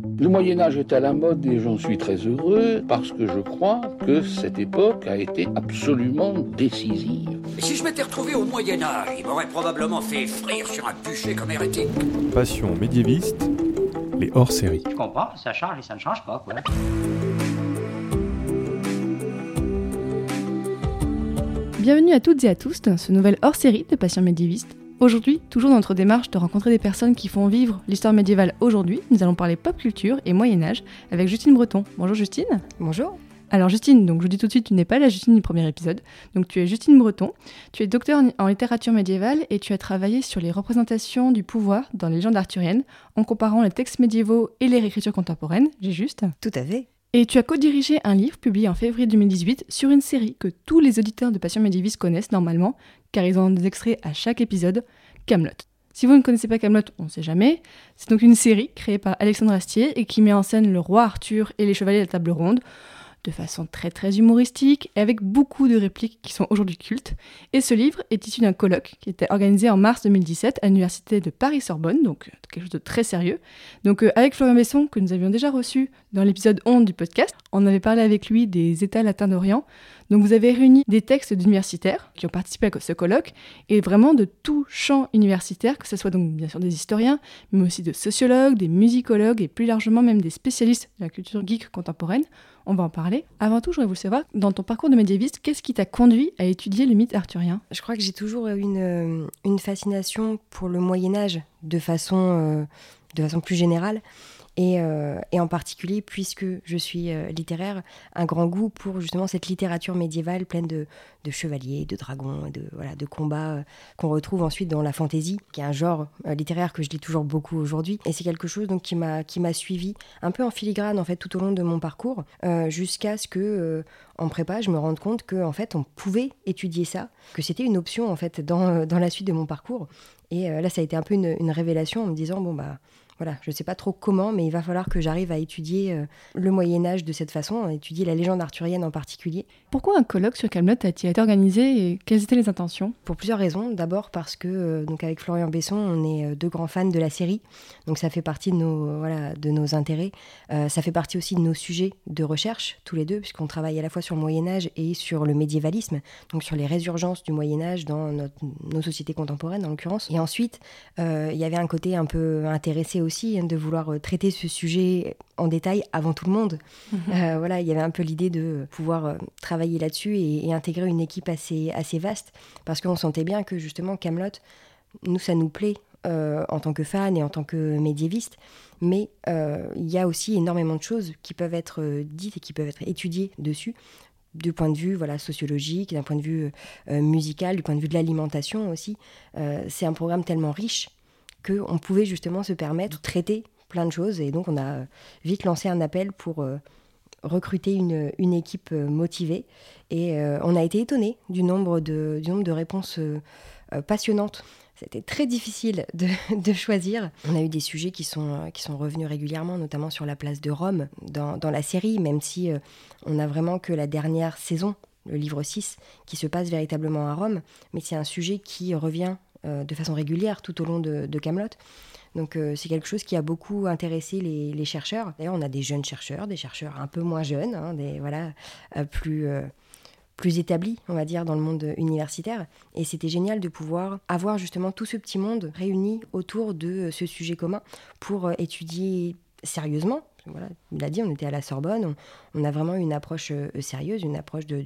Le Moyen Âge est à la mode et j'en suis très heureux parce que je crois que cette époque a été absolument décisive. Si je m'étais retrouvé au Moyen Âge, il m'aurait probablement fait frire sur un bûcher comme hérétique. Passion médiéviste, les hors-séries. Je comprends, ça change et ça ne change pas, quoi. Bienvenue à toutes et à tous dans ce nouvel hors-série de Passion médiéviste. Aujourd'hui, toujours dans notre démarche de rencontrer des personnes qui font vivre l'histoire médiévale aujourd'hui, nous allons parler pop culture et Moyen Âge avec Justine Breton. Bonjour Justine. Bonjour. Alors Justine, donc je vous dis tout de suite, tu n'es pas la Justine du premier épisode. Donc tu es Justine Breton, tu es docteur en littérature médiévale et tu as travaillé sur les représentations du pouvoir dans les légendes arthuriennes en comparant les textes médiévaux et les réécritures contemporaines. J'ai juste Tout à fait. Et tu as co-dirigé un livre publié en février 2018 sur une série que tous les auditeurs de Passion médiéviste connaissent normalement, car ils ont des extraits à chaque épisode, Camelot. Si vous ne connaissez pas Camelot, on ne sait jamais. C'est donc une série créée par Alexandre Astier et qui met en scène le roi Arthur et les chevaliers de la table ronde de façon très très humoristique et avec beaucoup de répliques qui sont aujourd'hui cultes. Et ce livre est issu d'un colloque qui était organisé en mars 2017 à l'université de Paris-Sorbonne, donc euh, quelque chose de très sérieux. Donc euh, avec Florian Besson, que nous avions déjà reçu dans l'épisode 11 du podcast, on avait parlé avec lui des États latins d'Orient. Donc vous avez réuni des textes d'universitaires qui ont participé à ce colloque et vraiment de tout champ universitaire, que ce soit donc bien sûr des historiens, mais aussi de sociologues, des musicologues et plus largement même des spécialistes de la culture geek contemporaine on va en parler. Avant tout, je voudrais vous savoir, dans ton parcours de médiéviste, qu'est-ce qui t'a conduit à étudier le mythe arthurien? Je crois que j'ai toujours eu une, euh, une, fascination pour le Moyen Âge de façon, euh, de façon plus générale. Euh, et, en particulier, puisque je suis euh, littéraire, un grand goût pour justement cette littérature médiévale pleine de, chevaliers, de dragons, de, voilà, de combats euh, qu'on retrouve ensuite dans la fantaisie, qui est un genre littéraire que je lis toujours beaucoup aujourd'hui. Et c'est quelque chose donc, qui m'a suivi un peu en filigrane en fait tout au long de mon parcours, jusqu'à ce que en prépa, je me rende compte que en fait, on pouvait étudier ça, que c'était une option en fait dans, dans, la suite de mon parcours. Et là, ça a été un peu une, une révélation en me disant bon bah voilà, je ne sais pas trop comment, mais il va falloir que j'arrive à étudier euh, le Moyen Âge de cette façon, à étudier la légende arthurienne en particulier. Pourquoi un colloque sur Camelot a-t-il été organisé et quelles étaient les intentions? Pour plusieurs raisons. D'abord parce que, euh, donc avec Florian Besson, on est euh, deux grands fans de la série, donc ça fait partie de nos, voilà, de nos intérêts. ça fait partie aussi de nos sujets de recherche, tous les deux, puisqu'on travaille à la fois sur le Moyen Âge et sur le médiévalisme, donc sur les résurgences du Moyen Âge dans nos sociétés contemporaines en l'occurrence. Et ensuite, il y avait un côté un peu intéressé aussi Hein, de vouloir euh, traiter ce sujet en détail avant tout le monde. Mhm. Euh, voilà, il y avait un peu l'idée de pouvoir euh, travailler là-dessus et, intégrer une équipe assez, assez vaste, parce qu'on sentait bien que justement Camelot, nous, ça nous plaît en tant que fans et en tant que médiévistes, mais il y a aussi énormément de choses qui peuvent être dites et qui peuvent être étudiées dessus du point de vue voilà sociologique, d'un point de vue musical, du point de vue de l'alimentation aussi. c'est un programme tellement riche qu'on pouvait justement se permettre de traiter plein de choses. Et donc, on a vite lancé un appel pour euh, recruter une, équipe euh, motivée. Et euh, on a été étonné du nombre de, du nombre de réponses passionnantes. C'était très difficile de, choisir. On a eu des sujets qui sont, qui sont revenus régulièrement, notamment sur la place de Rome dans, dans la série, même si on n'a vraiment que la dernière saison, le livre 6, qui se passe véritablement à Rome. Mais c'est un sujet qui revient euh, de façon régulière tout au long de, Camelot. Donc euh, c'est quelque chose qui a beaucoup intéressé les, chercheurs. D'ailleurs, on a des jeunes chercheurs, des chercheurs un peu moins jeunes, hein, des voilà euh, plus plus établis, on va dire, dans le monde universitaire. Et c'était génial de pouvoir avoir justement tout ce petit monde réuni autour de ce sujet commun pour étudier sérieusement. Voilà, il l'a dit, on était à la Sorbonne, on, a vraiment une approche sérieuse, une approche de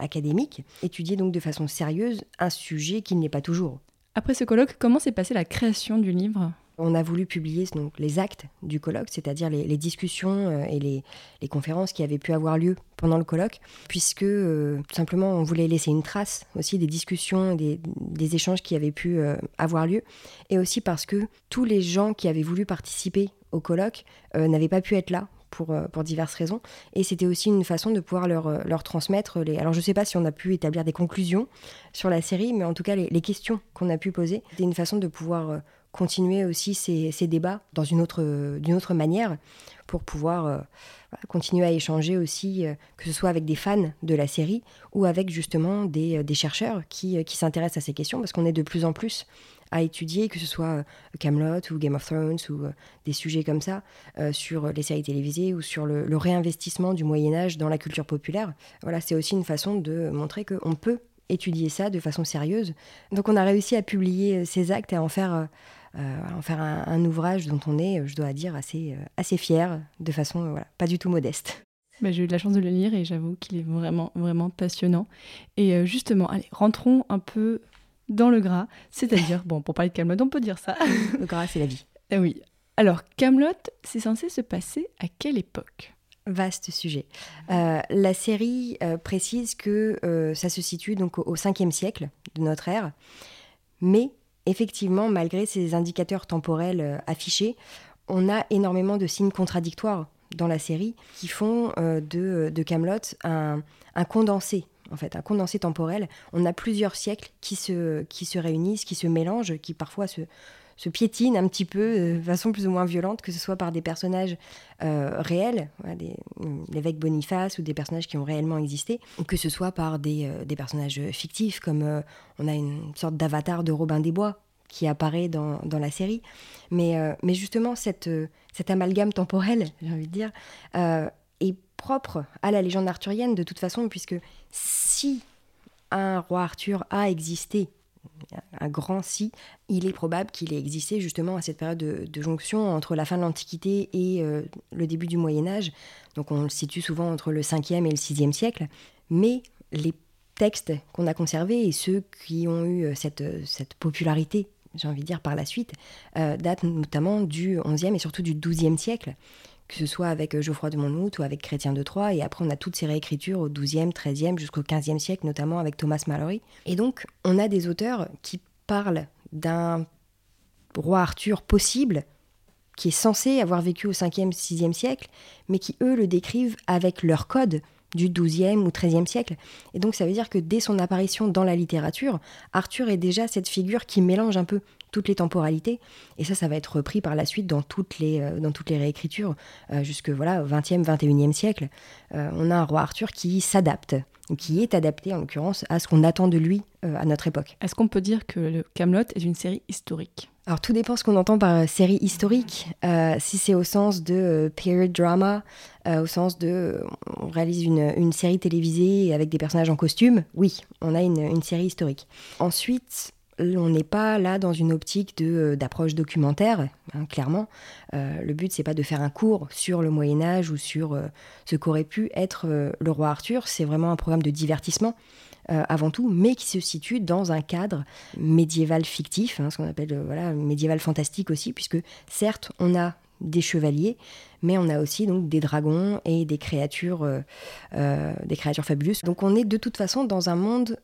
académique, étudier donc de façon sérieuse un sujet qui n'est pas toujours. Après ce colloque, comment s'est passée la création du livre? On a voulu publier donc, les actes du colloque, c'est-à-dire les, discussions euh, et les, conférences qui avaient pu avoir lieu pendant le colloque, puisque euh, tout simplement on voulait laisser une trace aussi des discussions, des, des échanges qui avaient pu euh, avoir lieu, et aussi parce que tous les gens qui avaient voulu participer au colloque n'avaient pas pu être là pour, euh, pour diverses raisons. Et c'était aussi une façon de pouvoir leur, euh, transmettre les... Alors je ne sais pas si on a pu établir des conclusions sur la série, mais en tout cas les, questions qu'on a pu poser, c'était une façon de pouvoir euh, continuer aussi ces, débats dans une autre, d'une autre manière pour pouvoir continuer à échanger aussi, que ce soit avec des fans de la série ou avec justement des, chercheurs qui s'intéressent à ces questions, parce qu'on est de plus en plus à étudier, que ce soit Camelot ou Game of Thrones ou des sujets comme ça, sur les séries télévisées ou sur le, réinvestissement du Moyen Âge dans la culture populaire. Voilà, c'est aussi une façon de montrer qu'on peut étudier ça de façon sérieuse. Donc on a réussi à publier ces actes et à en faire euh, en faire un, ouvrage dont on est, je dois dire, assez, euh, assez fier, de façon voilà, pas du tout modeste. Bah, j'ai eu de la chance de le lire et j'avoue qu'il est vraiment, vraiment passionnant. Et euh, justement, allez, rentrons un peu dans le gras, c'est-à-dire, bon, pour parler de Camelot, on peut dire ça. le gras, c'est la vie. Eh oui. Alors, Camelot, c'est censé se passer à quelle époque? Vaste sujet. la série précise que ça se situe donc au 5e siècle de notre ère, mais effectivement, malgré ces indicateurs temporels euh, affichés, on a énormément de signes contradictoires dans la série qui font euh, de, de Camelot un, condensé en fait, un condensé temporel. On a plusieurs siècles qui se, qui se réunissent, qui se mélangent, qui parfois se, se piétine un petit peu euh, de façon plus ou moins violente, que ce soit par des personnages euh, réels, euh, l'évêque Boniface ou des personnages qui ont réellement existé, ou que ce soit par des, personnages fictifs, comme on a une sorte d'avatar de Robin des Bois qui apparaît dans, la série. Mais, mais justement, cette, cet amalgame temporel, j'ai envie de dire, est propre à la légende arthurienne de toute façon, puisque si un roi Arthur a existé un grand si, il est probable qu'il ait existé justement à cette période de, jonction entre la fin de l'Antiquité et euh, le début du Moyen Âge. Donc on le situe souvent entre le 5e et le 6e siècle. Mais les textes qu'on a conservés et ceux qui ont eu euh, cette, cette popularité, j'ai envie de dire par la suite, euh, datent notamment du 11e et surtout du 12e siècle que ce soit avec euh, Geoffroy de Monmouth ou avec Chrétien de Troyes. Et après, on a toutes ces réécritures au XIIe, XIIIe, jusqu'au XVe siècle, notamment avec Thomas Mallory. Et donc, on a des auteurs qui parlent d'un roi Arthur possible, qui est censé avoir vécu au 5e, 6e siècle, mais qui, eux, le décrivent avec leur code du XIIe ou XIIIe siècle. Et donc ça veut dire que dès son apparition dans la littérature, Arthur est déjà cette figure qui mélange un peu toutes les temporalités. Et ça, ça va être repris par la suite dans toutes les, euh, dans toutes les réécritures, euh, jusque voilà, 20e, 21e siècle. Euh, on a un roi Arthur qui s'adapte, qui est adapté en l'occurrence à ce qu'on attend de lui à notre époque. Est-ce qu'on peut dire que le Camelot est une série historique? Alors tout dépend ce qu'on entend par série historique. si c'est au sens de period drama, au sens de on réalise une, une, série télévisée avec des personnages en costume, oui, on a une, une série historique. Ensuite, on n'est pas là dans une optique euh, d'approche documentaire, hein, clairement. Euh, le but, c'est pas de faire un cours sur le Moyen Âge ou sur euh, ce qu'aurait pu être le roi Arthur. C'est vraiment un programme de divertissement avant tout, mais qui se situe dans un cadre médiéval fictif, hein, ce qu'on appelle voilà médiéval fantastique aussi, puisque certes, on a des chevaliers, mais on a aussi donc des dragons et des créatures, des créatures fabuleuses. Donc on est de toute façon dans un monde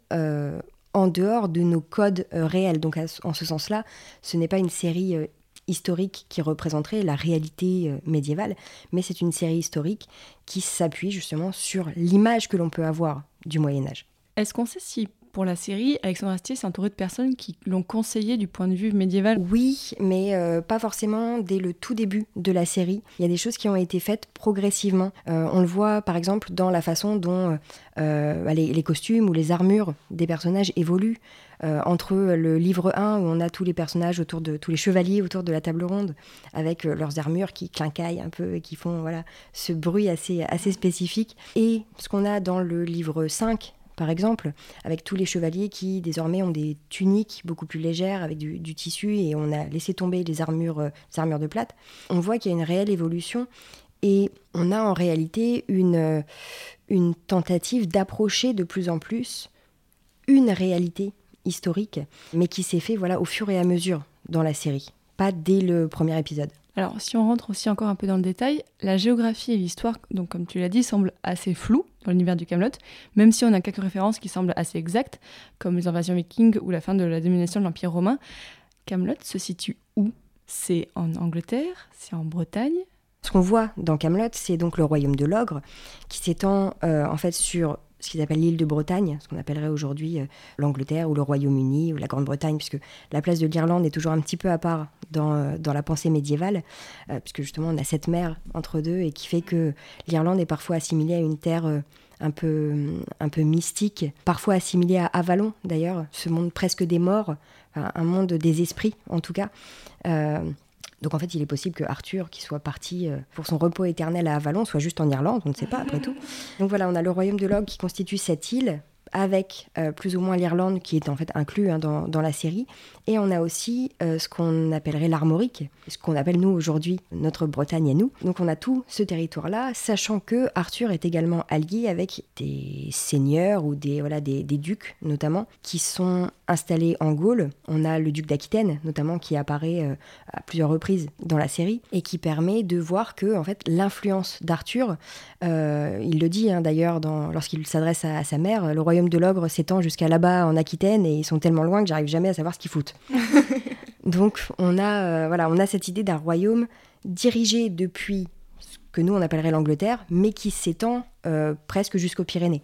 en dehors de nos codes euh, réels. Donc en ce sens-là, ce n'est pas une série euh, historique qui représenterait la réalité euh, médiévale, mais c'est une série historique qui s'appuie justement sur l'image que l'on peut avoir du Moyen Âge. Est-ce qu'on sait si pour la série, Alexandre Astier s'est entouré de personnes qui l'ont conseillé du point de vue médiéval Oui, mais euh, pas forcément dès le tout début de la série. Il y a des choses qui ont été faites progressivement. Euh, on le voit par exemple dans la façon dont euh, bah, les, costumes ou les armures des personnages évoluent. entre le livre 1 où on a tous les personnages autour de tous les chevaliers autour de la table ronde avec leurs armures qui clinquaillent un peu et qui font voilà ce bruit assez assez spécifique et ce qu'on a dans le livre 5 par exemple, avec tous les chevaliers qui désormais ont des tuniques beaucoup plus légères avec du, tissu et on a laissé tomber les armures, euh, de plate, on voit qu'il y a une réelle évolution et on a en réalité une, euh, une tentative d'approcher de plus en plus une réalité historique, mais qui s'est fait voilà, au fur et à mesure dans la série, pas dès le premier épisode. Alors, si on rentre aussi encore un peu dans le détail, la géographie et l'histoire, donc comme tu l'as dit, semblent assez floues dans l'univers du Camelot, même si on a quelques références qui semblent assez exactes, comme les invasions vikings ou la fin de la domination de l'Empire romain. Camelot se situe où? C'est en Angleterre? C'est en Bretagne? Ce qu'on voit dans Camelot, c'est donc le royaume de l'ogre, qui s'étend euh, en fait sur ce qu'ils appellent l'île de Bretagne, ce qu'on appellerait aujourd'hui euh, l'Angleterre ou le Royaume-Uni ou la Grande-Bretagne, puisque la place de l'Irlande est toujours un petit peu à part dans, euh, dans la pensée médiévale, euh, puisque justement on a cette mer entre deux et qui fait que l'Irlande est parfois assimilée à une terre un peu, un peu mystique, parfois assimilé à Avalon d'ailleurs, ce monde presque des morts, un monde des esprits en tout cas. Donc en fait, il est possible que Arthur, qui soit parti euh, pour son repos éternel à Avalon, soit juste en Irlande, on ne sait pas après tout. Donc voilà, on a le royaume de Log qui constitue cette île avec euh, plus ou moins l'Irlande qui est en fait inclus hein, dans, la série. Et on a aussi euh, ce qu'on appellerait l'Armorique, ce qu'on appelle nous aujourd'hui notre Bretagne et nous. Donc on a tout ce territoire-là, sachant que Arthur est également allié avec des seigneurs ou des, voilà, des, ducs notamment, qui sont installés en Gaule. On a le duc d'Aquitaine notamment qui apparaît euh, à plusieurs reprises dans la série et qui permet de voir que en fait l'influence d'Arthur, il le dit hein, d'ailleurs lorsqu'il s'adresse à, à sa mère, le royaume de l'ogre s'étend jusqu'à là-bas en Aquitaine et ils sont tellement loin que j'arrive jamais à savoir ce qu'ils foutent. Donc on a, euh, voilà, on a cette idée d'un royaume dirigé depuis ce que nous on appellerait l'Angleterre, mais qui s'étend euh, presque jusqu'aux Pyrénées.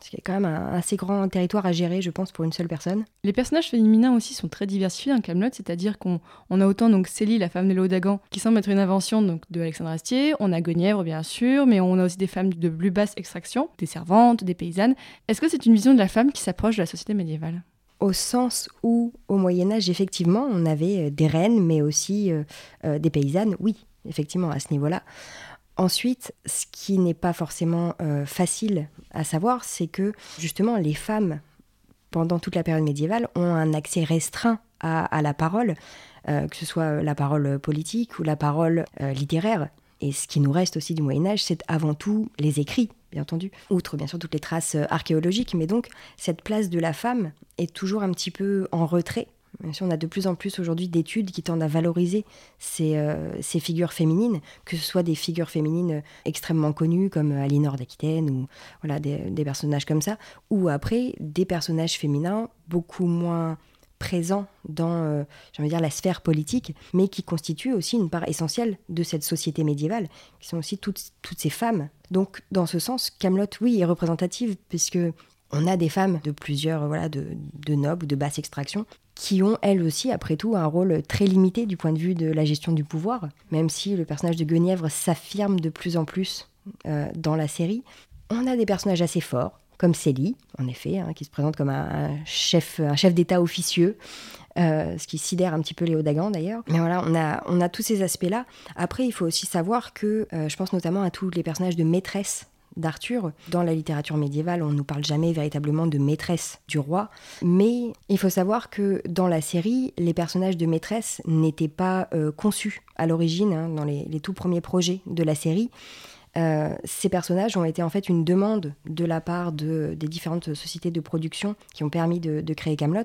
C'est quand même un assez grand territoire à gérer, je pense, pour une seule personne. Les personnages féminins aussi sont très diversifiés dans Camelot, c'est-à-dire qu'on a autant donc Célie, la femme de Léodagan, qui semble être une invention donc de Alexandre Astier. On a Guenièvre, bien sûr, mais on a aussi des femmes de plus basse extraction, des servantes, des paysannes. Est-ce que c'est une vision de la femme qui s'approche de la société médiévale? Au sens où, au Moyen Âge, effectivement, on avait euh, des reines, mais aussi euh, euh, des paysannes, oui, effectivement, à ce niveau-là. Ensuite, ce qui n'est pas forcément euh, facile à savoir, c'est que justement les femmes, pendant toute la période médiévale, ont un accès restreint à, la parole, euh, que ce soit la parole politique ou la parole euh, littéraire. Et ce qui nous reste aussi du Moyen Âge, c'est avant tout les écrits, bien entendu, outre bien sûr toutes les traces archéologiques, mais donc cette place de la femme est toujours un petit peu en retrait on a de plus en plus aujourd'hui d'études qui tendent à valoriser euh, ces, figures féminines, que ce soit des figures féminines euh, extrêmement connues comme euh, Alinor d'Aquitaine ou voilà, des, personnages comme ça, ou après des personnages féminins beaucoup moins présents dans dire, la sphère politique, mais qui constituent aussi une part essentielle de cette société médiévale, qui sont aussi toutes, toutes ces femmes. Donc dans ce sens, Camelot, oui, est représentative, puisque on a des femmes de plusieurs voilà de, de nobles de basse extraction qui ont elles aussi, après tout, un rôle très limité du point de vue de la gestion du pouvoir, même si le personnage de Guenièvre s'affirme de plus en plus euh, dans la série. On a des personnages assez forts, comme Célie, en effet, hein, qui se présente comme un, chef, un chef d'État officieux, euh, ce qui sidère un petit peu Léo Dagan d'ailleurs. Mais voilà, on a, on a tous ces aspects-là. Après, il faut aussi savoir que, euh, je pense notamment à tous les personnages de maîtresse d'Arthur. Dans la littérature médiévale, on ne nous parle jamais véritablement de maîtresse du roi, mais il faut savoir que dans la série, les personnages de maîtresse n'étaient pas euh, conçus à l'origine, hein, dans les, tout premiers projets de la série. Euh, ces personnages ont été en fait une demande de la part de, des différentes sociétés de production qui ont permis de, créer Camelot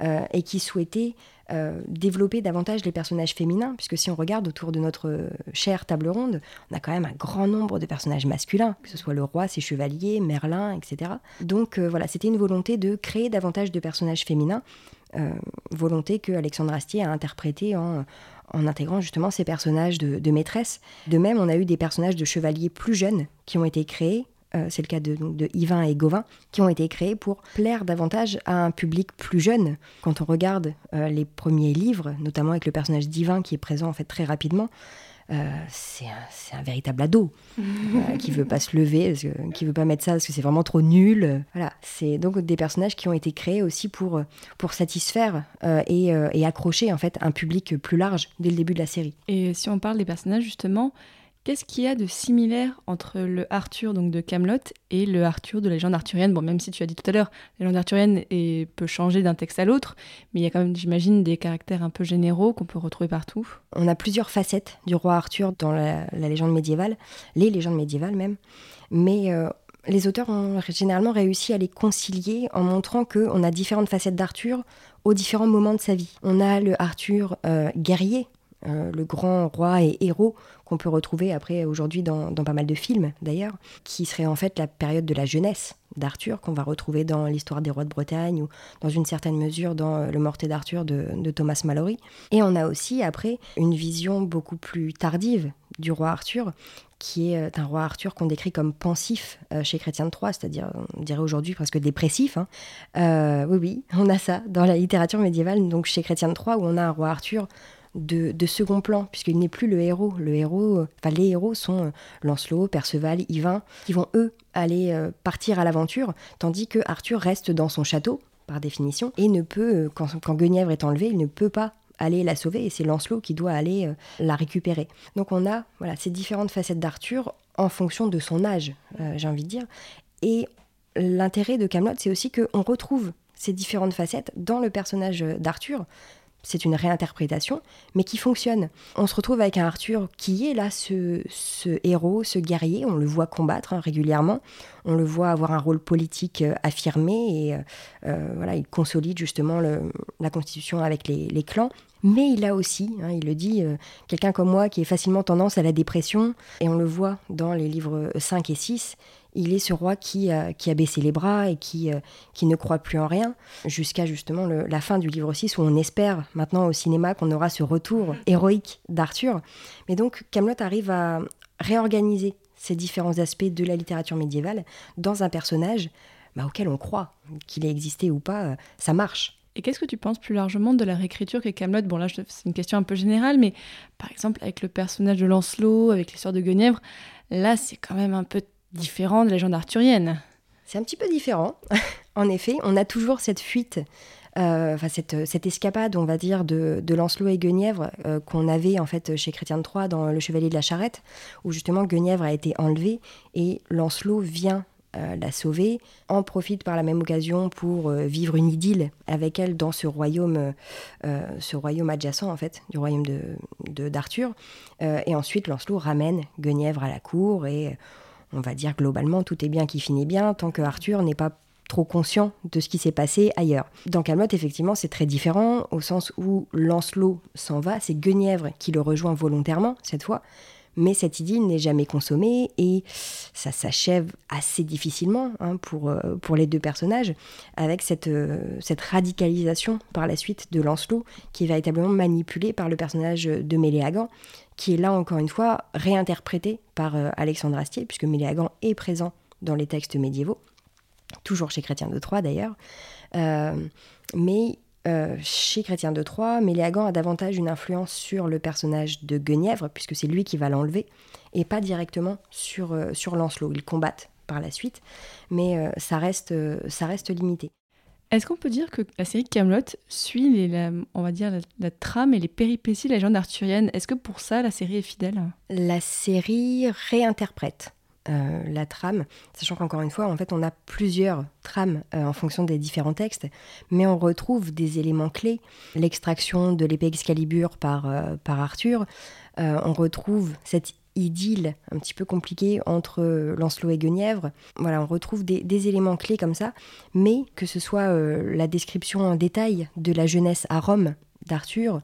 euh, et qui souhaitaient euh, développer davantage les personnages féminins, puisque si on regarde autour de notre chère table ronde, on a quand même un grand nombre de personnages masculins, que ce soit le roi, ses chevaliers, Merlin, etc. Donc voilà, c'était une volonté de créer davantage de personnages féminins, volonté que Alexandre Astier a interprétée en, intégrant justement ces personnages de, de maîtresse. De même, on a eu des personnages de chevaliers plus jeunes qui ont été créés, euh, c'est le cas de, de, Yvain et Gauvin, qui ont été créés pour plaire davantage à un public plus jeune. Quand on regarde euh, les premiers livres, notamment avec le personnage d'Yvain qui est présent en fait très rapidement, euh, c'est un, véritable ado qui veut pas se lever, qui veut pas mettre ça parce que c'est vraiment trop nul. Voilà, c'est donc des personnages qui ont été créés aussi pour, pour satisfaire et, et accrocher en fait un public plus large dès le début de la série. Et si on parle des personnages justement, Qu'est-ce qu'il y a de similaire entre le Arthur donc de Camelot et le Arthur de la légende arthurienne? Bon, même si tu as dit tout à l'heure, la légende arthurienne peut changer d'un texte à l'autre, mais il y a quand même, j'imagine, des caractères un peu généraux qu'on peut retrouver partout. On a plusieurs facettes du roi Arthur dans la, légende médiévale, les légendes médiévales même, mais euh, les auteurs ont généralement réussi à les concilier en montrant qu'on a différentes facettes d'Arthur aux différents moments de sa vie. On a le Arthur euh, guerrier, euh, le grand roi et héros qu'on peut retrouver après aujourd'hui dans, pas mal de films d'ailleurs, qui serait en fait la période de la jeunesse d'Arthur qu'on va retrouver dans l'histoire des rois de Bretagne ou dans une certaine mesure dans euh, Le Morté d'Arthur de, Thomas Mallory. Et on a aussi après une vision beaucoup plus tardive du roi Arthur qui est euh, un roi Arthur qu'on décrit comme pensif chez Chrétien de Troyes, c'est-à-dire, on dirait aujourd'hui presque dépressif. Hein. oui, oui, on a ça dans la littérature médiévale, donc chez Chrétien de Troyes, où on a un roi Arthur de, second plan, puisqu'il n'est plus le héros. Le héros, euh, enfin les héros sont euh, Lancelot, Perceval, Yvain, qui vont eux aller euh, partir à l'aventure, tandis que Arthur reste dans son château, par définition, et ne peut, quand, Guenièvre est enlevée, il ne peut pas aller la sauver, et c'est Lancelot qui doit aller la récupérer. Donc on a voilà, ces différentes facettes d'Arthur en fonction de son âge, j'ai envie de dire. Et l'intérêt de Camelot, c'est aussi qu'on retrouve ces différentes facettes dans le personnage d'Arthur. C'est une réinterprétation, mais qui fonctionne. On se retrouve avec un Arthur qui est là, ce, héros, ce guerrier. On le voit combattre hein, régulièrement. On le voit avoir un rôle politique euh, affirmé et euh, euh, voilà, il consolide justement la constitution avec les, clans. Mais il a aussi, hein, il le dit, quelqu'un comme moi qui est facilement tendance à la dépression. Et on le voit dans les livres 5 et 6. Il est ce roi qui, a- qui a baissé les bras et qui, euh, qui ne croit plus en rien, jusqu'à justement la fin du livre 6 où on espère maintenant au cinéma qu'on aura ce retour héroïque d'Arthur. Mais donc Camelot arrive à réorganiser ces différents aspects de la littérature médiévale dans un personnage bah, auquel on croit, qu'il ait existé ou pas, euh, ça marche. Et qu'est-ce que tu penses plus largement de la réécriture qu'est Camelot? Bon là, c'est une question un peu générale, mais par exemple avec le personnage de Lancelot, avec l'histoire de Guenièvre, là c'est quand même un peu différent de la légende arthurienne. C'est un petit peu différent. en effet, on a toujours cette fuite, euh, cette, cette escapade, on va dire, de, de Lancelot et Guenièvre euh, qu'on avait en fait chez Chrétien de Troyes dans Le Chevalier de la Charrette, où justement Guenièvre a été enlevée et Lancelot vient euh, la sauver, en profite par la même occasion pour vivre une idylle avec elle dans ce royaume, ce royaume adjacent en fait, du royaume de d'Arthur. Et ensuite, Lancelot ramène Guenièvre à la cour et on va dire globalement tout est bien qui finit bien tant que Arthur n'est pas trop conscient de ce qui s'est passé ailleurs. Dans Camelot, effectivement, c'est très différent au sens où Lancelot s'en va, c'est Guenièvre qui le rejoint volontairement cette fois, mais cette idylle n'est jamais consommée et ça s'achève assez difficilement hein, pour, euh, pour les deux personnages avec cette, euh, cette radicalisation par la suite de Lancelot qui est véritablement manipulé par le personnage de Méléagant qui est là encore une fois réinterprété par euh, Alexandre Astier, puisque Méléagant est présent dans les textes médiévaux, toujours chez Chrétien de Troyes d'ailleurs. Euh, mais euh, chez Chrétien de Troyes, Méléagant a davantage une influence sur le personnage de Guenièvre, puisque c'est lui qui va l'enlever, et pas directement sur, Lancelot. Ils combattent par la suite, mais ça reste limité. Est-ce qu'on peut dire que la série Camelot suit les, la- on va dire la, trame et les péripéties de la légende arthurienne? Est-ce que pour ça la série est fidèle? La série réinterprète euh, la trame, sachant qu'encore une fois, en fait, on a plusieurs trames euh, en fonction des différents textes, mais on retrouve des éléments clés. L'extraction de l'épée Excalibur par, euh, par Arthur, on retrouve cette idylle un petit peu compliquée entre Lancelot et Guenièvre. Voilà, on retrouve des, éléments clés comme ça, mais que ce soit euh, la description en détail de la jeunesse à Rome d'Arthur,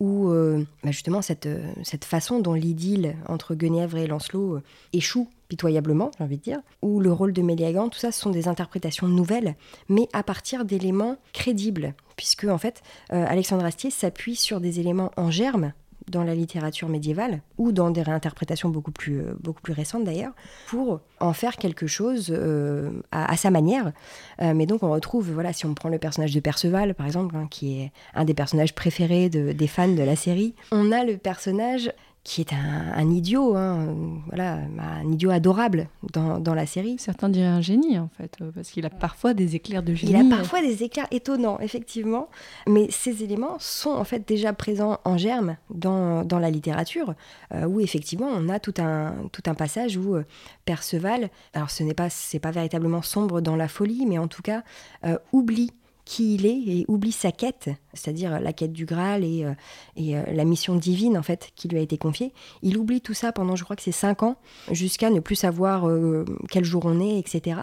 ou euh, bah, justement cette, euh, cette façon dont l'idylle entre Guenièvre et Lancelot euh, échoue pitoyablement, j'ai envie de dire, ou le rôle de Méléagant, tout ça ce sont des interprétations nouvelles, mais à partir d'éléments crédibles, puisque en fait euh, Alexandre Astier s'appuie sur des éléments en germe dans la littérature médiévale, ou dans des réinterprétations beaucoup plus, euh, beaucoup plus récentes d'ailleurs, pour en faire quelque chose euh, à, sa manière. Euh, mais donc on retrouve, voilà, si on prend le personnage de Perceval, par exemple, hein, qui est un des personnages préférés de- des fans de la série, on a le personnage qui est un, un idiot, hein, voilà, un idiot adorable dans, dans la série. Certains diraient un génie en fait, euh, parce qu'il a parfois des éclairs de génie. Il a parfois des éclairs étonnants, effectivement, mais ces éléments sont en fait déjà présents en germe dans, dans la littérature, euh, où effectivement on a tout un, tout un passage où euh, Perceval, alors ce n'est pas, c'est pas véritablement sombre dans la folie, mais en tout cas euh, oublie qui il est et oublie sa quête, c'est-à-dire la quête du Graal et, euh, euh, la mission divine en fait qui lui a été confiée. Il oublie tout ça pendant, je crois que c'est cinq ans, jusqu'à ne plus savoir euh, quel jour on est, etc.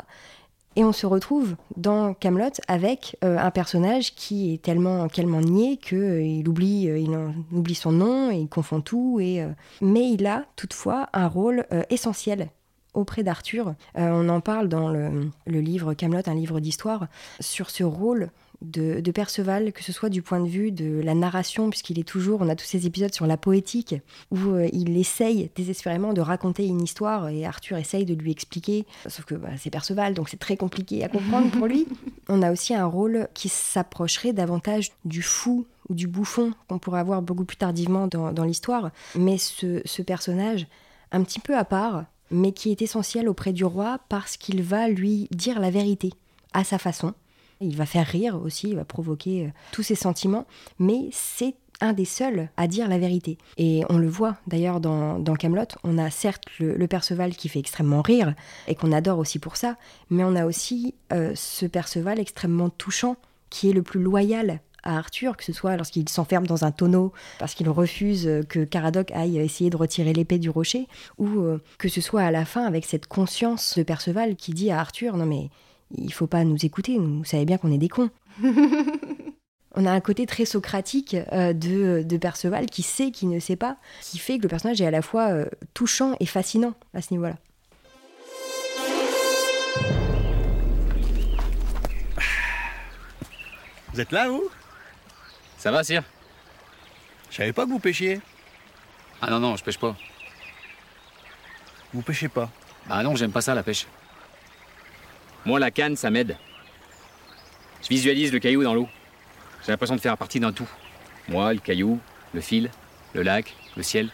Et on se retrouve dans Camelot avec un personnage qui est tellement, tellement niais qu'il oublie, il oublie son nom et il confond tout. Et, mais il a toutefois un rôle essentiel auprès d'Arthur. Euh, on en parle dans le, le livre Camelot, un livre d'histoire, sur ce rôle de, de Perceval, que ce soit du point de vue de la narration, puisqu'il est toujours, on a tous ces épisodes sur la poétique, où euh, il essaye désespérément de raconter une histoire et Arthur essaye de lui expliquer, sauf que bah, c'est Perceval, donc c'est très compliqué à comprendre pour lui. On a aussi un rôle qui s'approcherait davantage du fou ou du bouffon qu'on pourrait avoir beaucoup plus tardivement dans, l'histoire, mais ce, ce personnage un petit peu à part, mais qui est essentiel auprès du roi parce qu'il va lui dire la vérité à sa façon. Il va faire rire aussi, il va provoquer euh, tous ses sentiments, mais c'est un des seuls à dire la vérité. Et on le voit d'ailleurs dans, dans Camelot. On a certes le, Perceval qui fait extrêmement rire et qu'on adore aussi pour ça, mais on a aussi euh, ce Perceval extrêmement touchant qui est le plus loyal à Arthur, que ce soit lorsqu'il s'enferme dans un tonneau parce qu'il refuse que Caradoc aille essayer de retirer l'épée du rocher, ou euh, que ce soit à la fin avec cette conscience de Perceval qui dit à Arthur non mais il faut pas nous écouter, vous savez bien qu'on est des cons. On a un côté très socratique euh, de, Perceval qui sait, qui ne sait pas, qui fait que le personnage est à la fois euh, touchant et fascinant à ce niveau-là. Vous êtes là, vous? Ça va, sire Je savais pas que vous pêchiez. Ah non, non, je pêche pas. Vous pêchez pas Ah non, j'aime pas ça, la pêche. Moi, la canne, ça m'aide. Je visualise le caillou dans l'eau. J'ai l'impression de faire partie d'un tout. Moi, le caillou, le fil, le lac, le ciel.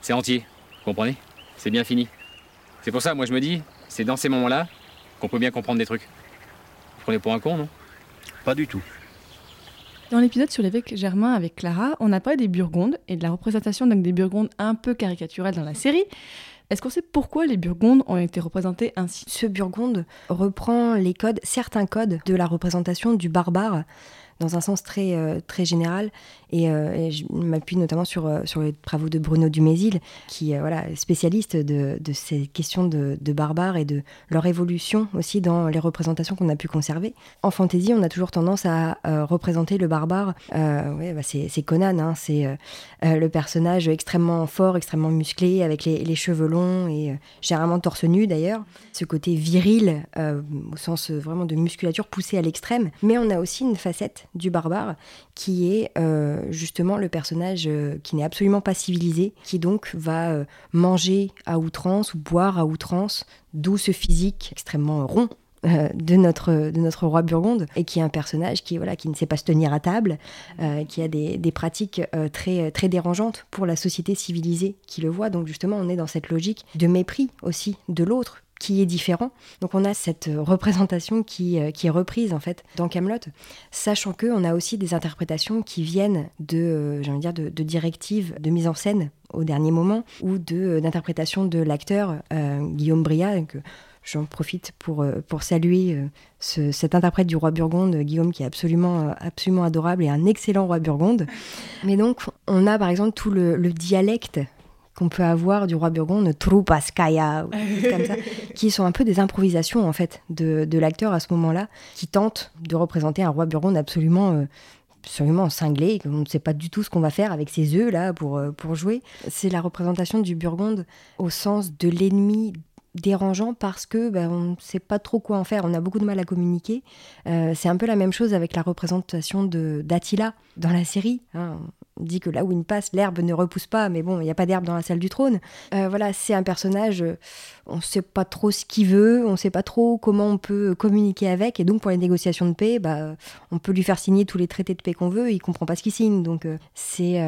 C'est entier, vous comprenez? C'est bien fini. C'est pour ça, moi je me dis, c'est dans ces moments-là qu'on peut bien comprendre des trucs. Vous prenez pour un con, non? Pas du tout. Dans l'épisode sur l'évêque Germain avec Clara, on a parlé des Burgondes et de la représentation donc des Burgondes un peu caricaturelles dans la série. Est-ce qu'on sait pourquoi les Burgondes ont été représentés ainsi? Ce Burgonde reprend certains codes de la représentation du barbare dans un sens très, euh, très général. Et, euh, je m'appuie notamment sur, euh, sur les travaux de Bruno Dumézil, qui voilà, est spécialiste de, de ces questions de, de, barbares et de leur évolution aussi dans les représentations qu'on a pu conserver. En fantasy, on a toujours tendance à représenter le barbare. Ouais, bah c'est Conan, hein, c'est le personnage extrêmement fort, extrêmement musclé, avec les, les cheveux longs et généralement torse nu d'ailleurs. Ce côté viril, au sens vraiment de musculature poussée à l'extrême. Mais on a aussi une facette du barbare, qui est euh, justement le personnage euh, qui n'est absolument pas civilisé, qui donc va euh, manger à outrance ou boire à outrance, d'où ce physique extrêmement rond de, notre, de notre roi Burgonde, et qui est un personnage qui, voilà, qui ne sait pas se tenir à table, qui a des, des pratiques très, très dérangeantes pour la société civilisée qui le voit. Donc justement, on est dans cette logique de mépris aussi de l'autre, qui est différent. Donc on a cette euh, représentation qui, euh, qui est reprise en fait dans Camelot, sachant que on a aussi des interprétations qui viennent de, euh, dire, de, directives de mise en scène au dernier moment ou de d'interprétation de l'acteur Guillaume Bria. Que, J'en profite pour, pour saluer cet interprète du roi Burgonde, Guillaume, qui est absolument, absolument adorable et un excellent roi Burgonde. Mais donc, on a par exemple tout le dialecte qu'on peut avoir du roi Burgonde, Troupaskaya, comme ça, qui sont un peu des improvisations en fait de, de l'acteur à ce moment-là, qui tente de représenter un roi Burgonde absolument euh, absolument cinglé, on ne sait pas du tout ce qu'on va faire avec ses œufs là pour, euh, pour jouer. C'est la représentation du Burgonde au sens de l'ennemi dérangeant parce que ben, on ne sait pas trop quoi en faire, on a beaucoup de mal à communiquer. Euh, c'est un peu la même chose avec la représentation d'Attila dans la série. Hein. On dit que là où il passe, l'herbe ne repousse pas, mais bon, il n'y a pas d'herbe dans la salle du trône. Euh, voilà, c'est un personnage, euh, on ne sait pas trop ce qu'il veut, on ne sait pas trop comment on peut communiquer avec, et donc pour les négociations de paix, bah, on peut lui faire signer tous les traités de paix qu'on veut, il comprend pas ce qu'il signe. Donc c'est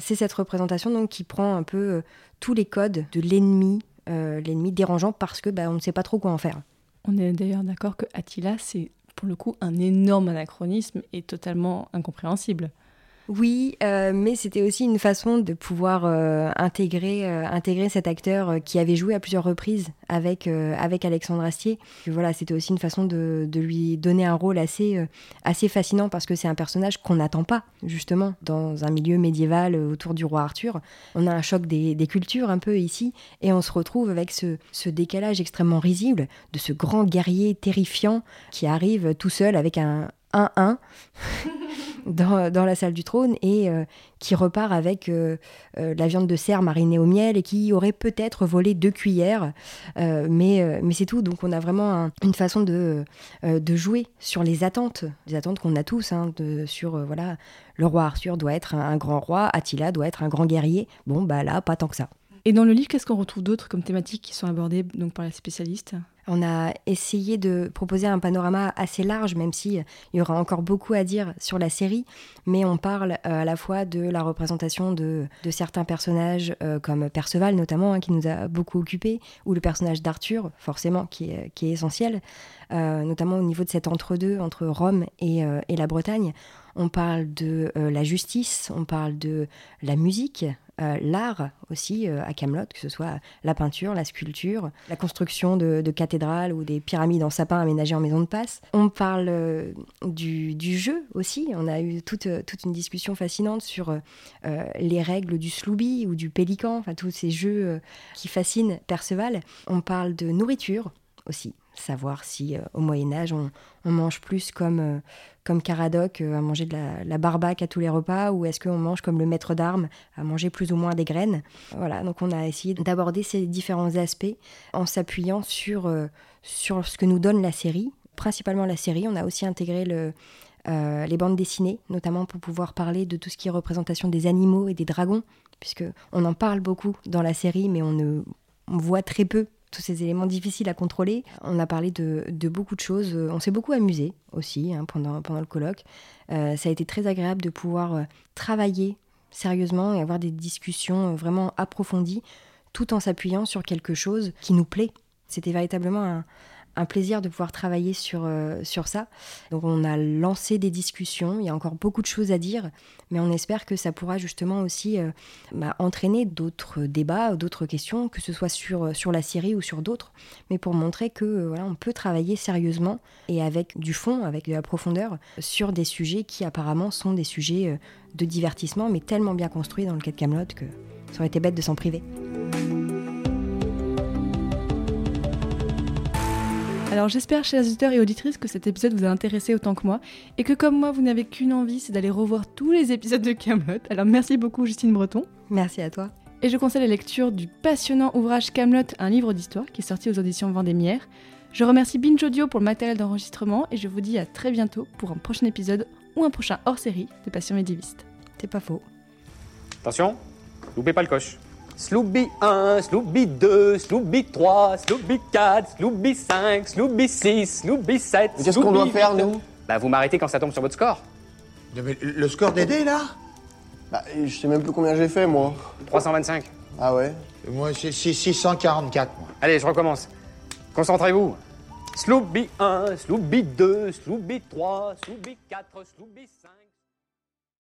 cette représentation donc, qui prend un peu tous les codes de l'ennemi euh, l'ennemi dérangeant parce que bah, on ne sait pas trop quoi en faire. On est d'ailleurs d'accord que Attila, c'est pour le coup un énorme anachronisme et totalement incompréhensible. Oui, euh, mais c'était aussi une façon de pouvoir euh, intégrer, euh, intégrer cet acteur qui avait joué à plusieurs reprises avec, avec Alexandre Astier. voilà, c'était aussi une façon de, de, lui donner un rôle assez, assez fascinant parce que c'est un personnage qu'on n'attend pas, justement, dans un milieu médiéval autour du roi Arthur. On a un choc des, des cultures un peu ici et on se retrouve avec ce, ce décalage extrêmement risible de ce grand guerrier terrifiant qui arrive tout seul avec un 1-1. dans, la salle du trône et euh, qui repart avec euh, euh, la viande de cerf marinée au miel et qui aurait peut-être volé deux cuillères. mais mais c'est tout. Donc on a vraiment une façon de, de jouer sur les attentes, les attentes qu'on a tous, hein, de, sur voilà, le roi Arthur doit être un, grand roi, Attila doit être un grand guerrier. Bon, bah là, pas tant que ça. Et dans le livre, qu'est-ce qu'on retrouve d'autre comme thématiques qui sont abordées donc, par les spécialistes On a essayé de proposer un panorama assez large, même si euh, il y aura encore beaucoup à dire sur la série, mais on parle euh, à la fois de la représentation de, certains personnages, euh, comme Perceval notamment, hein, qui nous a beaucoup occupés, ou le personnage d'Arthur, forcément, qui est, essentiel, notamment au niveau de cet entre-deux entre Rome et la Bretagne. On parle de euh, la justice, on parle de la musique, euh, l'art aussi euh, à Camelot, que ce soit la peinture, la sculpture, la construction de, cathédrales ou des pyramides en sapin aménagées en maison de passe. On parle du, jeu aussi. On a eu toute, toute une discussion fascinante sur les règles du Slooby ou du Pélican, enfin tous ces jeux qui fascinent Perceval. On parle de nourriture aussi. Savoir si euh, au Moyen Âge on, mange plus comme, euh, comme Caradoc euh, à manger de la, la à tous les repas ou est-ce qu'on mange comme le maître d'armes à manger plus ou moins des graines? Voilà, donc on a essayé d'aborder ces différents aspects en s'appuyant sur, euh, sur ce que nous donne la série, principalement la série. On a aussi intégré le, les bandes dessinées, notamment pour pouvoir parler de tout ce qui est représentation des animaux et des dragons, puisque on en parle beaucoup dans la série, mais on ne on voit très peu tous ces éléments difficiles à contrôler. On a parlé de, beaucoup de choses. On s'est beaucoup amusé aussi hein, pendant, pendant le colloque. Euh, ça a été très agréable de pouvoir euh, travailler sérieusement et avoir des discussions euh, vraiment approfondies tout en s'appuyant sur quelque chose qui nous plaît. C'était véritablement un, un plaisir de pouvoir travailler sur, euh, sur ça. Donc on a lancé des discussions, il y a encore beaucoup de choses à dire, mais on espère que ça pourra justement aussi euh, bah, entraîner d'autres débats, d'autres questions, que ce soit sur, sur la série ou sur d'autres, mais pour montrer que euh, voilà, on peut travailler sérieusement et avec du fond, avec de la profondeur, sur des sujets qui apparemment sont des sujets euh, de divertissement, mais tellement bien construits dans le cas de Camelot que ça aurait été bête de s'en priver. Alors j'espère, chers auditeurs et auditrices, que cet épisode vous a intéressé autant que moi, et que comme moi, vous n'avez qu'une envie, c'est d'aller revoir tous les épisodes de Camelot. Alors merci beaucoup, Justine Breton. Merci à toi. Et je conseille la lecture du passionnant ouvrage Camelot, un livre d'histoire, qui est sorti aux auditions Vendémiaire. Je remercie Binge Audio pour le matériel d'enregistrement, et je vous dis à très bientôt pour un prochain épisode ou un prochain hors-série de Passion médiéviste. C'est pas faux. Attention, loupez pas le coche. Slooby 1, Slooby 2, Slooby 3, Slooby 4, Slooby 5, Slooby 6, Slooby 7. Mais qu'est-ce qu'on doit faire, nous Bah vous m'arrêtez quand ça tombe sur votre score. Mais Le score d'aider, là Bah, je sais même plus combien j'ai fait, moi. 325. Ah ouais Moi, c'est 644, moi. Allez, je recommence. Concentrez-vous. Slooby 1, Slooby 2, Slooby 3, Slooby 4, Slooby 5.